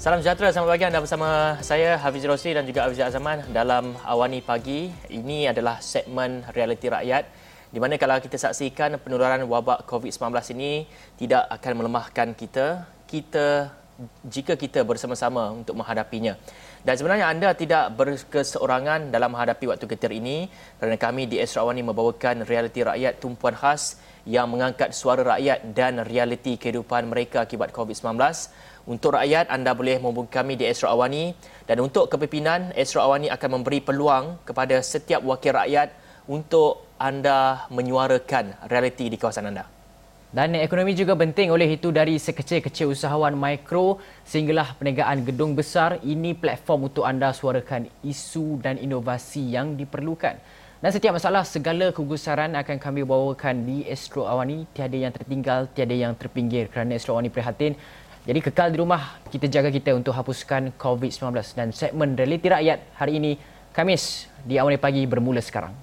Salam sejahtera, selamat pagi anda bersama saya Hafiz Rosli dan juga Hafiz Azaman dalam Awani Pagi. Ini adalah segmen realiti rakyat di mana kalau kita saksikan penularan wabak COVID-19 ini tidak akan melemahkan kita, kita jika kita bersama-sama untuk menghadapinya. Dan sebenarnya anda tidak berkeseorangan dalam menghadapi waktu getir ini kerana kami di Esra Awani membawakan realiti rakyat tumpuan khas yang mengangkat suara rakyat dan realiti kehidupan mereka akibat COVID-19. Untuk rakyat, anda boleh menghubungi kami di Esra Awani dan untuk kepimpinan, Esra Awani akan memberi peluang kepada setiap wakil rakyat untuk anda menyuarakan realiti di kawasan anda. Dan ekonomi juga penting oleh itu dari sekecil-kecil usahawan mikro sehinggalah perniagaan gedung besar ini platform untuk anda suarakan isu dan inovasi yang diperlukan. Dan setiap masalah segala kegusaran akan kami bawakan di Astro Awani tiada yang tertinggal tiada yang terpinggir kerana Astro Awani prihatin jadi kekal di rumah kita jaga kita untuk hapuskan COVID-19 dan segmen realiti rakyat hari ini Kamis di Awani pagi bermula sekarang.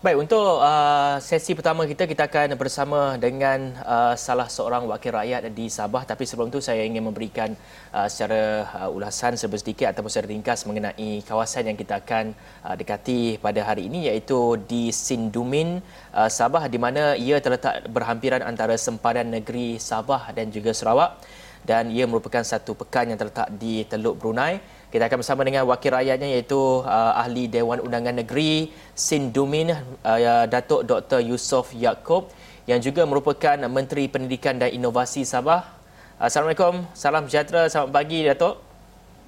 Baik, untuk uh, sesi pertama kita, kita akan bersama dengan uh, salah seorang wakil rakyat di Sabah. Tapi sebelum itu saya ingin memberikan uh, secara uh, ulasan sedikit ataupun secara ringkas mengenai kawasan yang kita akan uh, dekati pada hari ini iaitu di Sindumin, uh, Sabah di mana ia terletak berhampiran antara sempadan negeri Sabah dan juga Sarawak. Dan ia merupakan satu pekan yang terletak di Teluk Brunei. Kita akan bersama dengan wakil rakyatnya iaitu uh, ahli Dewan Undangan Negeri Sindumin uh, Datuk Dr. Yusof Yaakob yang juga merupakan Menteri Pendidikan dan Inovasi Sabah. Assalamualaikum, salam sejahtera, selamat pagi Datuk.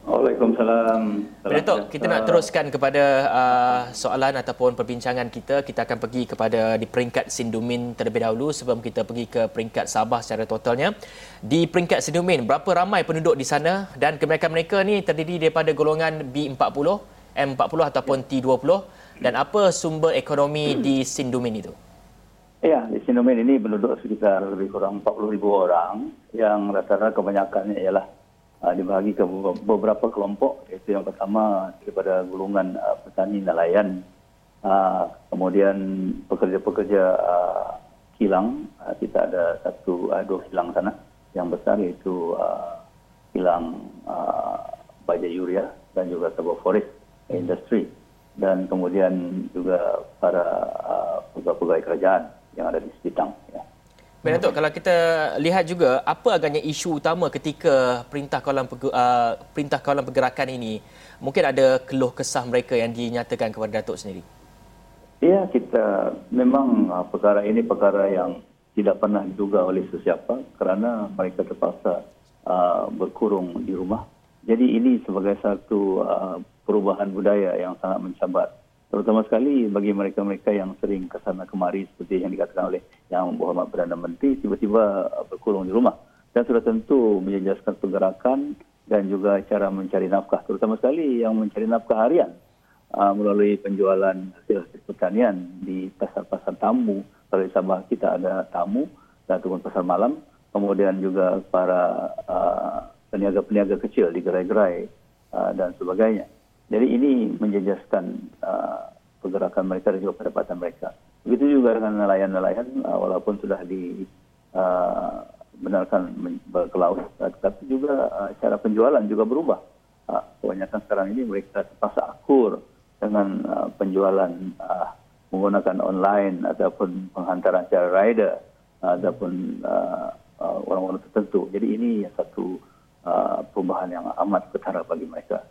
Waalaikumsalam. Datuk, kita nak teruskan kepada uh, soalan ataupun perbincangan kita. Kita akan pergi kepada di peringkat Sindumin terlebih dahulu sebelum kita pergi ke peringkat Sabah secara totalnya. Di peringkat Sindumin, berapa ramai penduduk di sana dan kebanyakan mereka ni terdiri daripada golongan B40, M40 ataupun T20 dan apa sumber ekonomi di Sindumin itu? Ya, di Sindumin ini penduduk sekitar lebih kurang 40,000 orang yang rata-rata kebanyakannya ialah uh, dibahagi ke beberapa kelompok. Iaitu yang pertama daripada golongan uh, petani nelayan. Uh, kemudian pekerja-pekerja uh, kilang. Uh, kita ada satu uh, dua kilang sana. Yang besar iaitu uh, kilang uh, baja yuria dan juga forest industri dan kemudian juga para uh, pegawai-pegawai kerajaan yang ada di Sepitang ya. Baik Datuk, kalau kita lihat juga apa agaknya isu utama ketika perintah kawalan uh, perintah kawalan pergerakan ini mungkin ada keluh kesah mereka yang dinyatakan kepada Datuk sendiri. Ya, kita memang uh, perkara ini perkara yang tidak pernah diduga oleh sesiapa kerana mereka terpaksa uh, berkurung di rumah. Jadi ini sebagai satu uh, perubahan budaya yang sangat mencabar terutama sekali bagi mereka-mereka yang sering ke sana kemari seperti yang dikatakan oleh Yang Muhammad Perdana Menteri tiba-tiba berkurung di rumah. Dan sudah tentu menjejaskan pergerakan dan juga cara mencari nafkah. Terutama sekali yang mencari nafkah harian uh, melalui penjualan hasil pertanian di pasar-pasar tamu. Kalau di Sabah kita ada tamu dan ataupun pasar malam. Kemudian juga para uh, peniaga-peniaga kecil di gerai-gerai uh, dan sebagainya. Jadi ini menjejaskan uh, pergerakan mereka dan juga pendapatan mereka. Begitu juga dengan nelayan-nelayan, uh, walaupun sudah dibenarkan uh, ke laut, uh, tetapi juga uh, cara penjualan juga berubah. Uh, kebanyakan sekarang ini mereka terpaksa akur dengan uh, penjualan uh, menggunakan online ataupun penghantaran secara rider uh, ataupun uh, uh, orang-orang tertentu. Jadi ini satu uh, perubahan yang amat ketara bagi mereka.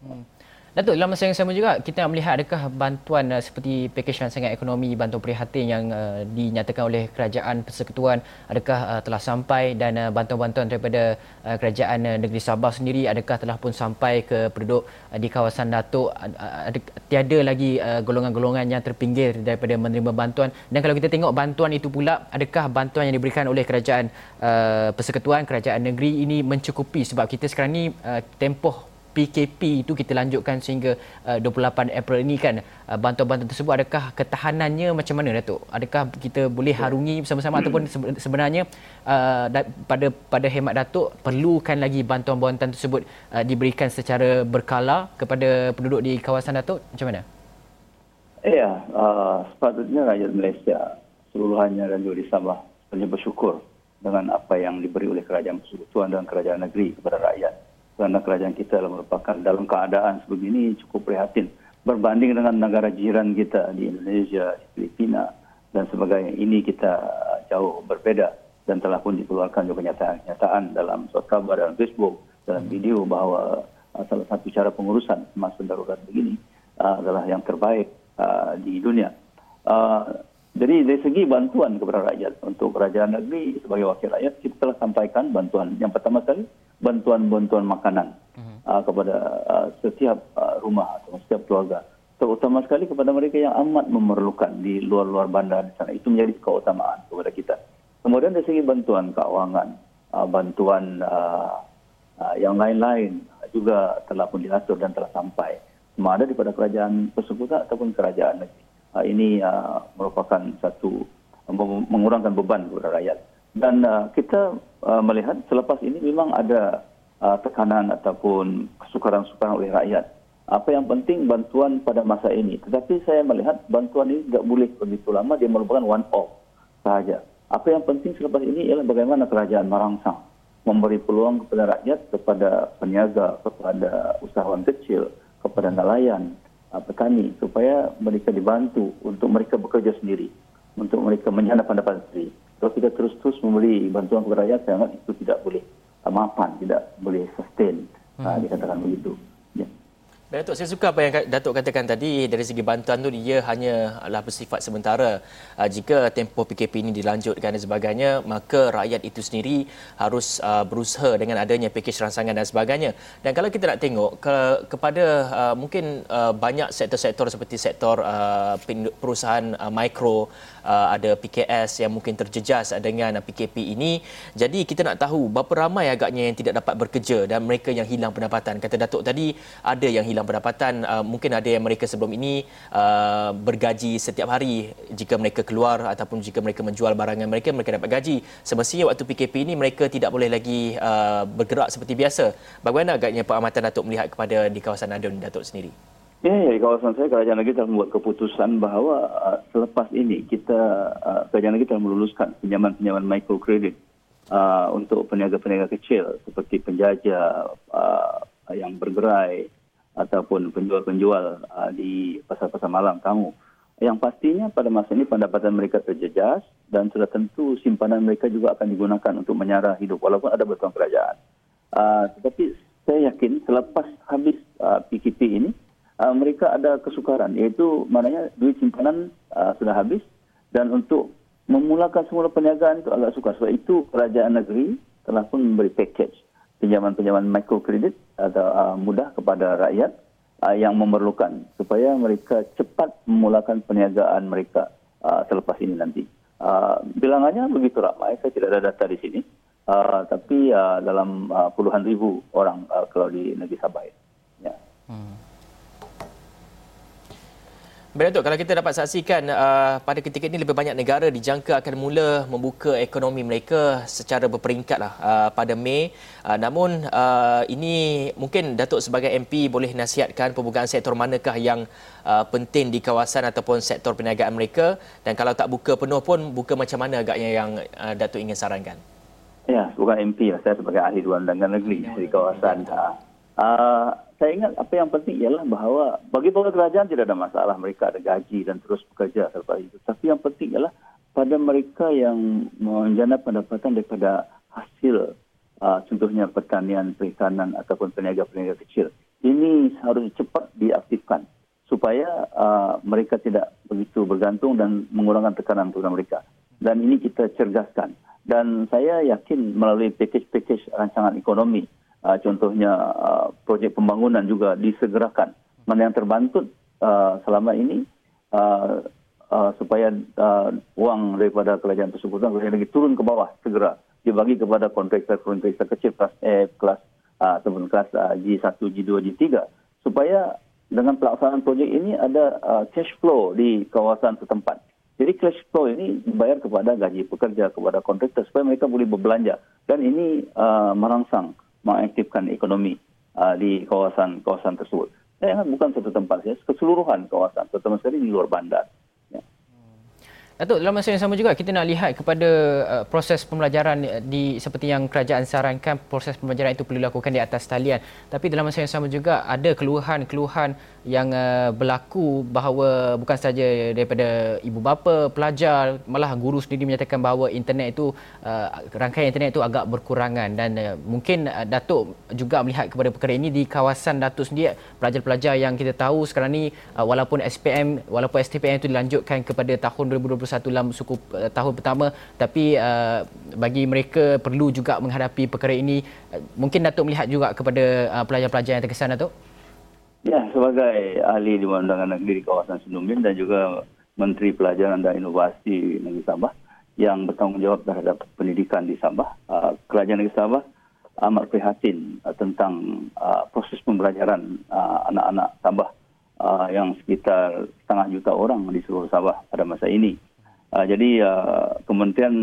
Hmm. Datuk, dalam masa yang sama juga kita nak melihat adakah bantuan uh, seperti pakej rancangan ekonomi bantuan prihatin yang uh, dinyatakan oleh kerajaan persekutuan adakah uh, telah sampai dan uh, bantuan-bantuan daripada uh, kerajaan uh, negeri Sabah sendiri adakah telah pun sampai ke penduduk uh, di kawasan Datuk? Uh, ada, tiada lagi uh, golongan-golongan yang terpinggir daripada menerima bantuan. Dan kalau kita tengok bantuan itu pula adakah bantuan yang diberikan oleh kerajaan uh, persekutuan kerajaan negeri ini mencukupi? Sebab kita sekarang ni uh, tempoh PKP itu kita lanjutkan sehingga uh, 28 April ini kan uh, bantuan-bantuan tersebut adakah ketahanannya macam mana Datuk? Adakah kita boleh harungi bersama-sama ataupun sebenarnya uh, pada pada hemat Datuk perlukan lagi bantuan-bantuan tersebut uh, diberikan secara berkala kepada penduduk di kawasan Datuk? Macam mana? Ya, uh, sepatutnya rakyat Malaysia seluruhannya dan juga di Sabah sebenarnya bersyukur dengan apa yang diberi oleh kerajaan persekutuan dan kerajaan negeri kepada rakyat. Kerana kerajaan kita merupakan dalam keadaan sebegini cukup prihatin berbanding dengan negara jiran kita di Indonesia, Filipina dan sebagainya. Ini kita jauh berbeda dan telah pun dikeluarkan juga kenyataan-kenyataan dalam kabar dalam Facebook, dalam video bahawa uh, salah satu cara pengurusan masa darurat begini uh, adalah yang terbaik uh, di dunia. Jadi dari segi bantuan kepada rakyat untuk kerajaan negeri sebagai wakil rakyat kita telah sampaikan bantuan yang pertama sekali bantuan-bantuan makanan uh, kepada uh, setiap uh, rumah atau setiap keluarga terutama sekali kepada mereka yang amat memerlukan di luar-luar bandar di sana itu menjadi keutamaan kepada kita. Kemudian dari segi bantuan keuangan, uh, bantuan uh, uh, yang lain-lain juga telah pun diatur dan telah sampai sama ada daripada kerajaan persekutuan ataupun kerajaan negeri. Uh, ini uh, merupakan satu mengurangkan beban kepada rakyat. Dan uh, kita uh, melihat selepas ini memang ada uh, tekanan ataupun kesukaran-kesukaran oleh rakyat. Apa yang penting bantuan pada masa ini. Tetapi saya melihat bantuan ini tidak boleh begitu lama. Dia merupakan one off sahaja. Apa yang penting selepas ini ialah bagaimana kerajaan merangsang memberi peluang kepada rakyat, kepada peniaga, kepada usahawan kecil, kepada nelayan, Uh, petani supaya mereka dibantu untuk mereka bekerja sendiri, untuk mereka menyana pendapatan sendiri. Kalau kita terus-terus memberi bantuan kepada rakyat, saya ingat itu tidak boleh uh, mapan, tidak boleh sustain, uh, hmm. dikatakan begitu. Datuk, saya suka apa yang Datuk katakan tadi dari segi bantuan tu dia hanyalah bersifat sementara. Uh, jika tempoh PKP ini dilanjutkan dan sebagainya, maka rakyat itu sendiri harus uh, berusaha dengan adanya pakej rangsangan dan sebagainya. Dan kalau kita nak tengok ke, kepada uh, mungkin uh, banyak sektor-sektor seperti sektor uh, perusahaan uh, mikro, uh, ada PKS yang mungkin terjejas dengan PKP ini. Jadi kita nak tahu berapa ramai agaknya yang tidak dapat bekerja dan mereka yang hilang pendapatan. Kata Datuk tadi ada yang hilang pendapatan uh, mungkin ada yang mereka sebelum ini uh, bergaji setiap hari jika mereka keluar ataupun jika mereka menjual barangan mereka mereka dapat gaji semestinya waktu PKP ini mereka tidak boleh lagi uh, bergerak seperti biasa bagaimana agaknya pengamatan Datuk melihat kepada di kawasan Adun Datuk sendiri Ya, ya, di kawasan saya kerajaan negeri telah membuat keputusan bahawa uh, selepas ini kita uh, kerajaan negeri telah meluluskan pinjaman-pinjaman microcredit uh, untuk peniaga-peniaga kecil seperti penjajah uh, yang bergerai, ataupun penjual-penjual uh, di pasar-pasar malam kamu. Yang pastinya pada masa ini pendapatan mereka terjejas dan sudah tentu simpanan mereka juga akan digunakan untuk menyara hidup walaupun ada bantuan kerajaan. Uh, tetapi saya yakin selepas habis uh, PKP ini, uh, mereka ada kesukaran iaitu maknanya duit simpanan uh, sudah habis dan untuk memulakan semula perniagaan itu agak sukar. Sebab itu kerajaan negeri telah pun memberi package pinjaman-pinjaman mikrokredit atau uh, mudah kepada rakyat uh, yang memerlukan supaya mereka cepat memulakan perniagaan mereka uh, selepas ini nanti. Uh, bilangannya begitu ramai, saya tidak ada data di sini, uh, tapi uh, dalam uh, puluhan ribu orang uh, kalau di negeri Sabah. Ya. Hmm. Datuk, kalau kita dapat saksikan uh, pada ketika ini lebih banyak negara dijangka akan mula membuka ekonomi mereka secara berperingkat lah uh, pada Mei. Uh, namun uh, ini mungkin Datuk sebagai MP boleh nasihatkan pembukaan sektor manakah yang uh, penting di kawasan ataupun sektor perniagaan mereka dan kalau tak buka penuh pun buka macam mana agaknya yang uh, Datuk ingin sarankan? Ya, bukan MP lah. Saya sebagai ahli luar negara negeri di kawasan. Uh, saya ingat apa yang penting ialah bahawa bagi pegawai kerajaan tidak ada masalah mereka ada gaji dan terus bekerja selepas itu. Tapi yang penting ialah pada mereka yang menjana pendapatan daripada hasil uh, contohnya pertanian, perikanan ataupun peniaga-peniaga kecil. Ini harus cepat diaktifkan supaya uh, mereka tidak begitu bergantung dan mengurangkan tekanan kepada mereka. Dan ini kita cergaskan. Dan saya yakin melalui package-package rancangan ekonomi uh, contohnya uh, projek pembangunan juga disegerakan. Mana yang terbantut uh, selama ini uh, uh, supaya uh, wang daripada kerajaan tersebut kerajaan lagi turun ke bawah segera dibagi kepada kontraktor-kontraktor kecil kelas F, kelas uh, ataupun kelas uh, G1, G2, G3 supaya dengan pelaksanaan projek ini ada uh, cash flow di kawasan setempat. Jadi cash flow ini dibayar kepada gaji pekerja, kepada kontraktor supaya mereka boleh berbelanja. Dan ini uh, merangsang mengaktifkan ekonomi uh, di kawasan-kawasan tersebut. Ingat bukan satu tempat saja, keseluruhan kawasan, terutama sekali di luar bandar. Datuk, dalam masa yang sama juga kita nak lihat kepada uh, proses pembelajaran di seperti yang kerajaan sarankan proses pembelajaran itu perlu dilakukan di atas talian. Tapi dalam masa yang sama juga ada keluhan-keluhan yang uh, berlaku bahawa bukan sahaja daripada ibu bapa, pelajar, malah guru sendiri menyatakan bahawa internet itu uh, rangkaian internet itu agak berkurangan dan uh, mungkin uh, Datuk juga melihat kepada perkara ini di kawasan Datuk sendiri pelajar-pelajar yang kita tahu sekarang ni uh, walaupun SPM walaupun STPM itu dilanjutkan kepada tahun 2021 dalam suku uh, tahun pertama. Tapi uh, bagi mereka perlu juga menghadapi perkara ini. Uh, mungkin Datuk melihat juga kepada uh, pelajar-pelajar yang terkesan Datuk? Ya, sebagai ahli di Undangan Negeri kawasan Senumbin dan juga Menteri Pelajaran dan Inovasi Negeri Sabah yang bertanggungjawab terhadap pendidikan di Sabah, Kerajaan Negeri Sabah amat prihatin tentang proses pembelajaran anak-anak Sabah yang sekitar setengah juta orang di seluruh Sabah pada masa ini. Jadi Kementerian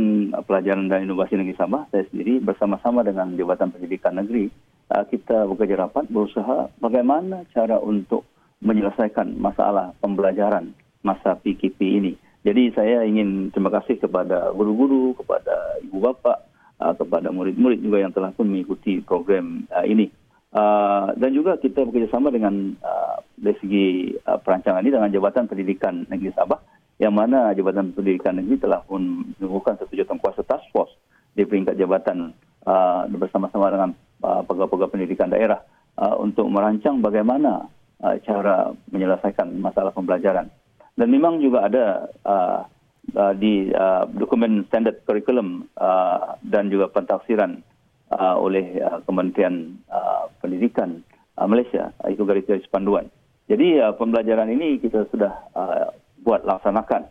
Pelajaran dan Inovasi Negeri Sabah, saya sendiri bersama-sama dengan Jabatan Pendidikan Negeri uh, kita bekerja rapat berusaha bagaimana cara untuk menyelesaikan masalah pembelajaran masa PKP ini. Jadi saya ingin terima kasih kepada guru-guru, kepada ibu bapa, uh, kepada murid-murid juga yang telah pun mengikuti program uh, ini. Uh, dan juga kita bekerjasama dengan uh, dari segi uh, perancangan ini dengan Jabatan Pendidikan Negeri Sabah yang mana Jabatan Pendidikan Negeri telah pun menemukan satu jawatan kuasa task force di peringkat jabatan uh, bersama-sama dengan Uh, pegawai-pegawai pendidikan daerah uh, untuk merancang bagaimana uh, cara menyelesaikan masalah pembelajaran. Dan memang juga ada uh, uh, di uh, dokumen standard curriculum uh, dan juga pentafsiran uh, oleh uh, Kementerian uh, Pendidikan uh, Malaysia, uh, itu garis-garis panduan. Jadi uh, pembelajaran ini kita sudah uh, buat laksanakan.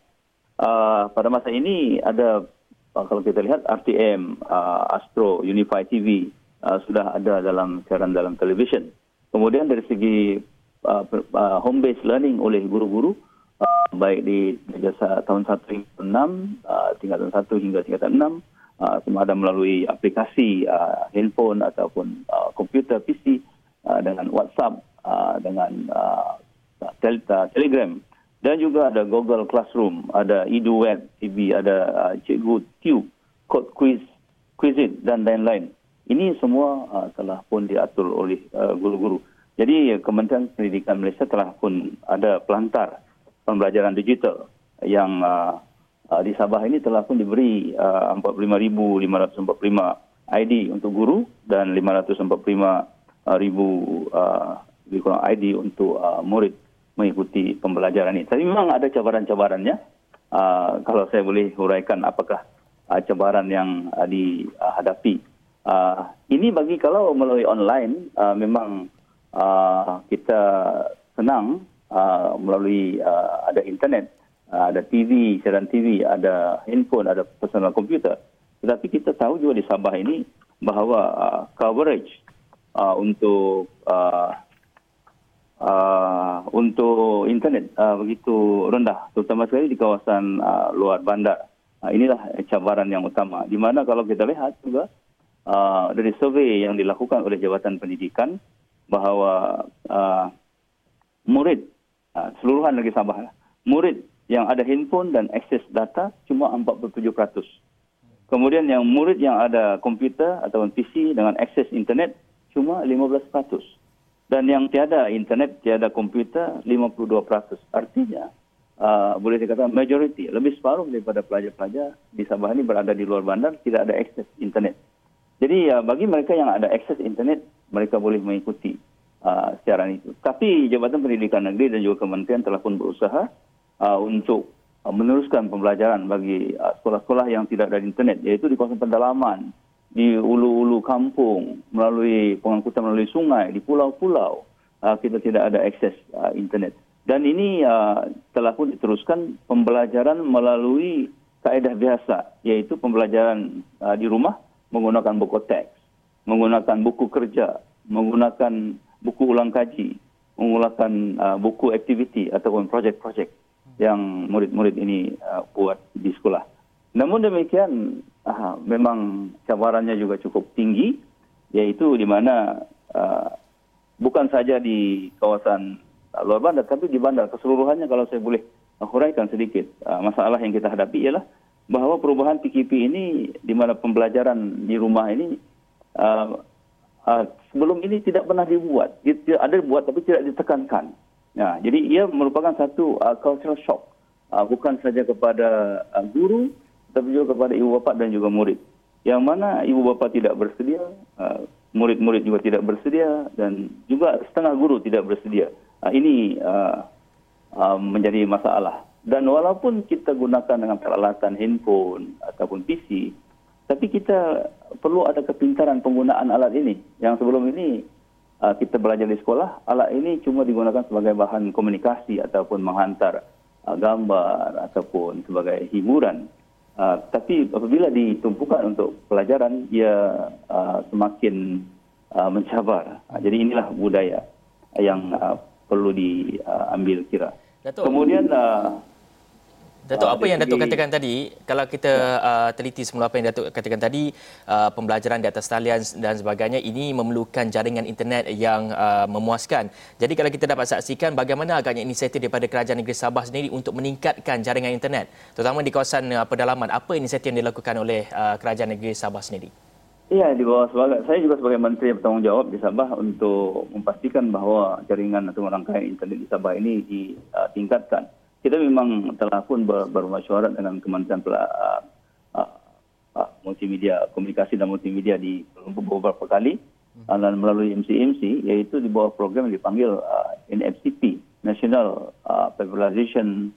Uh, pada masa ini ada uh, kalau kita lihat RTM, uh, Astro, Unify TV, uh, sudah ada dalam siaran dalam televisyen. Kemudian dari segi uh, uh, home based learning oleh guru-guru uh, baik di jasa tahun 1 hingga 6, uh, tingkatan 1 hingga tingkatan 6 uh, sama ada melalui aplikasi uh, handphone ataupun uh, komputer PC uh, dengan WhatsApp uh, dengan uh, Delta, Telegram dan juga ada Google Classroom, ada EduWeb TV, ada uh, Cikgu Tube, Code Quiz, Quizit dan lain-lain. Ini semua uh, telah pun diatur oleh uh, guru-guru. Jadi Kementerian Pendidikan Malaysia telah pun ada pelantar pembelajaran digital yang uh, uh, di Sabah ini telah pun diberi uh, 45,545 ID untuk guru dan 545,000 uh, ID untuk uh, murid mengikuti pembelajaran ini. Tapi memang ada cabaran-cabarannya. Uh, kalau saya boleh huraikan apakah uh, cabaran yang uh, dihadapi Uh, ini bagi kalau melalui online uh, memang uh, kita senang uh, melalui uh, ada internet, uh, ada TV, siaran TV, ada handphone, ada personal komputer. Tetapi kita tahu juga di Sabah ini bahawa uh, coverage uh, untuk uh, uh, untuk internet uh, begitu rendah, terutama sekali di kawasan uh, luar bandar. Uh, inilah cabaran yang utama. Di mana kalau kita lihat juga uh, dari survei yang dilakukan oleh Jabatan Pendidikan bahawa uh, murid uh, seluruhan negeri Sabah murid yang ada handphone dan akses data cuma 47%. Kemudian yang murid yang ada komputer atau PC dengan akses internet cuma 15%. Dan yang tiada internet, tiada komputer 52%. Artinya uh, boleh dikatakan majority, lebih separuh daripada pelajar-pelajar di Sabah ini berada di luar bandar tidak ada akses internet. Jadi uh, bagi mereka yang ada akses internet, mereka boleh mengikuti uh, siaran itu. Tapi Jabatan Pendidikan Negeri dan juga Kementerian telah pun berusaha uh, untuk uh, meneruskan pembelajaran bagi uh, sekolah-sekolah yang tidak ada internet, yaitu di kawasan pedalaman, di ulu-ulu kampung, melalui pengangkutan melalui sungai, di pulau-pulau, uh, kita tidak ada akses uh, internet. Dan ini uh, telah pun diteruskan pembelajaran melalui kaedah biasa, yaitu pembelajaran uh, di rumah menggunakan buku teks, menggunakan buku kerja, menggunakan buku ulang kaji, menggunakan uh, buku aktiviti ataupun projek-projek yang murid-murid ini uh, buat di sekolah. Namun demikian, uh, memang cabarannya juga cukup tinggi, yaitu di mana uh, bukan saja di kawasan luar bandar, tapi di bandar keseluruhannya kalau saya boleh huraikan sedikit. Uh, masalah yang kita hadapi ialah bahawa perubahan PKP ini di mana pembelajaran di rumah ini uh, uh, sebelum ini tidak pernah dibuat. Dia, ada dibuat tapi tidak ditekankan. Ya, jadi ia merupakan satu uh, cultural shock. Uh, bukan saja kepada uh, guru, tapi juga kepada ibu bapa dan juga murid. Yang mana ibu bapa tidak bersedia, uh, murid-murid juga tidak bersedia dan juga setengah guru tidak bersedia. Uh, ini uh, menjadi masalah. Dan walaupun kita gunakan dengan peralatan handphone ataupun PC, tapi kita perlu ada kepintaran penggunaan alat ini. Yang sebelum ini kita belajar di sekolah, alat ini cuma digunakan sebagai bahan komunikasi ataupun menghantar gambar ataupun sebagai hiburan. Uh, tapi apabila ditumpukan untuk pelajaran, ia uh, semakin uh, mencabar. Uh, jadi inilah budaya yang uh, perlu diambil kira. Datuk. Kemudian uh, Datuk, apa yang Datuk katakan tadi, kalau kita uh, teliti semula apa yang Datuk katakan tadi, uh, pembelajaran di atas talian dan sebagainya, ini memerlukan jaringan internet yang uh, memuaskan. Jadi kalau kita dapat saksikan bagaimana agaknya inisiatif daripada Kerajaan Negeri Sabah sendiri untuk meningkatkan jaringan internet, terutama di kawasan uh, pedalaman, apa inisiatif yang dilakukan oleh uh, Kerajaan Negeri Sabah sendiri? Ya, di bawah sebagai, saya juga sebagai Menteri yang bertanggungjawab di Sabah untuk memastikan bahawa jaringan atau rangkaian internet di Sabah ini ditingkatkan. Uh, kita memang telah pun ber, bermasyarakat dengan Kementerian Pela, uh, uh, uh, Multimedia Komunikasi dan Multimedia di beberapa kali uh, dan melalui MCMC yaitu di bawah program yang dipanggil uh, NFCP National uh, Popularization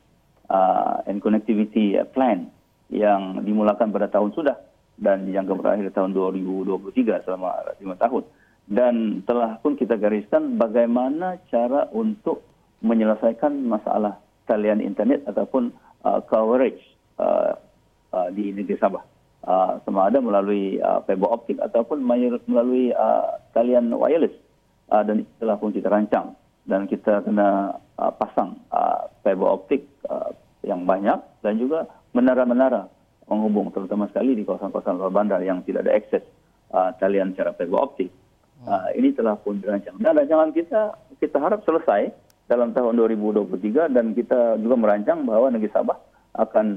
uh, and Connectivity Plan yang dimulakan pada tahun sudah dan dijangka berakhir tahun 2023 selama lima tahun. Dan telah pun kita gariskan bagaimana cara untuk menyelesaikan masalah talian internet ataupun uh, coverage uh, uh, di negeri Sabah. Uh, sama ada melalui uh, fiber optik ataupun melalui uh, talian wireless. Uh, dan itulah pun kita rancang. Dan kita kena uh, pasang uh, fiber optik uh, yang banyak dan juga menara-menara menghubung terutama sekali di kawasan-kawasan luar bandar yang tidak ada akses uh, talian secara fiber optik. Uh, ini telah pun dirancang. Dan rancangan kita, kita harap selesai dalam tahun 2023 dan kita juga merancang bahawa negeri Sabah akan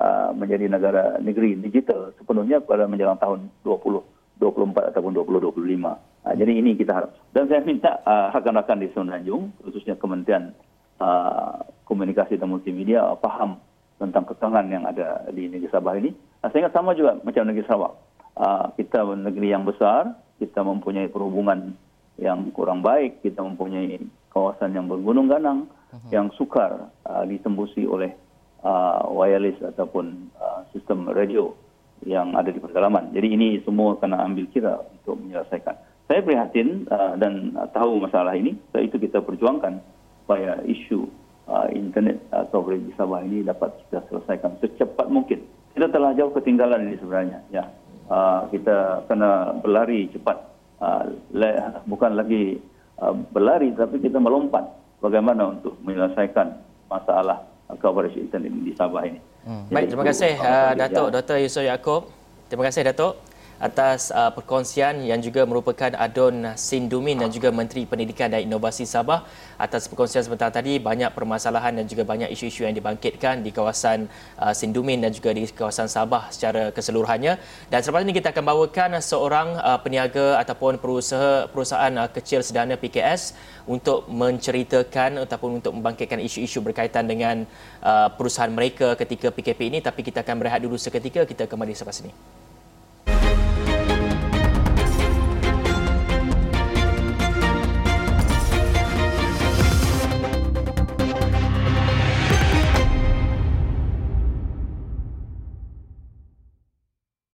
uh, menjadi negara negeri digital sepenuhnya pada menjelang tahun 2024 ataupun 2025. Uh, jadi ini kita harap. Dan saya minta uh, rakan-rakan di Semenanjung, khususnya Kementerian uh, Komunikasi dan Multimedia, uh, paham tentang kekangan yang ada di negeri Sabah ini. Uh, saya ingat sama juga macam negeri Sabah. Uh, kita negeri yang besar, kita mempunyai perhubungan yang kurang baik, kita mempunyai kawasan yang bergunung ganang uh-huh. yang sukar uh, ditembusi oleh uh, wireless ataupun uh, sistem radio yang ada di pedalaman. Jadi ini semua kena ambil kira untuk menyelesaikan. Saya prihatin uh, dan uh, tahu masalah ini, sebab itu kita perjuangkan supaya isu uh, internet uh, coverage di Sabah ini dapat kita selesaikan secepat mungkin. Kita telah jauh ketinggalan ini sebenarnya. Ya, uh, kita kena berlari cepat. Uh, le- bukan lagi Uh, berlari tapi kita melompat bagaimana untuk menyelesaikan masalah coverage internet di Sabah ini. Hmm. Baik, terima kasih uh, Datuk Dr. Yusof Yaakob. Terima kasih Datuk atas uh, perkongsian yang juga merupakan Adon Sindumin dan juga Menteri Pendidikan dan Inovasi Sabah. Atas perkongsian sebentar tadi banyak permasalahan dan juga banyak isu-isu yang dibangkitkan di kawasan uh, Sindumin dan juga di kawasan Sabah secara keseluruhannya. Dan selepas ini kita akan bawakan seorang uh, peniaga ataupun perusahaan perusahaan uh, kecil sederhana PKS untuk menceritakan ataupun untuk membangkitkan isu-isu berkaitan dengan uh, perusahaan mereka ketika PKP ini. Tapi kita akan berehat dulu seketika. Kita kembali selepas ini.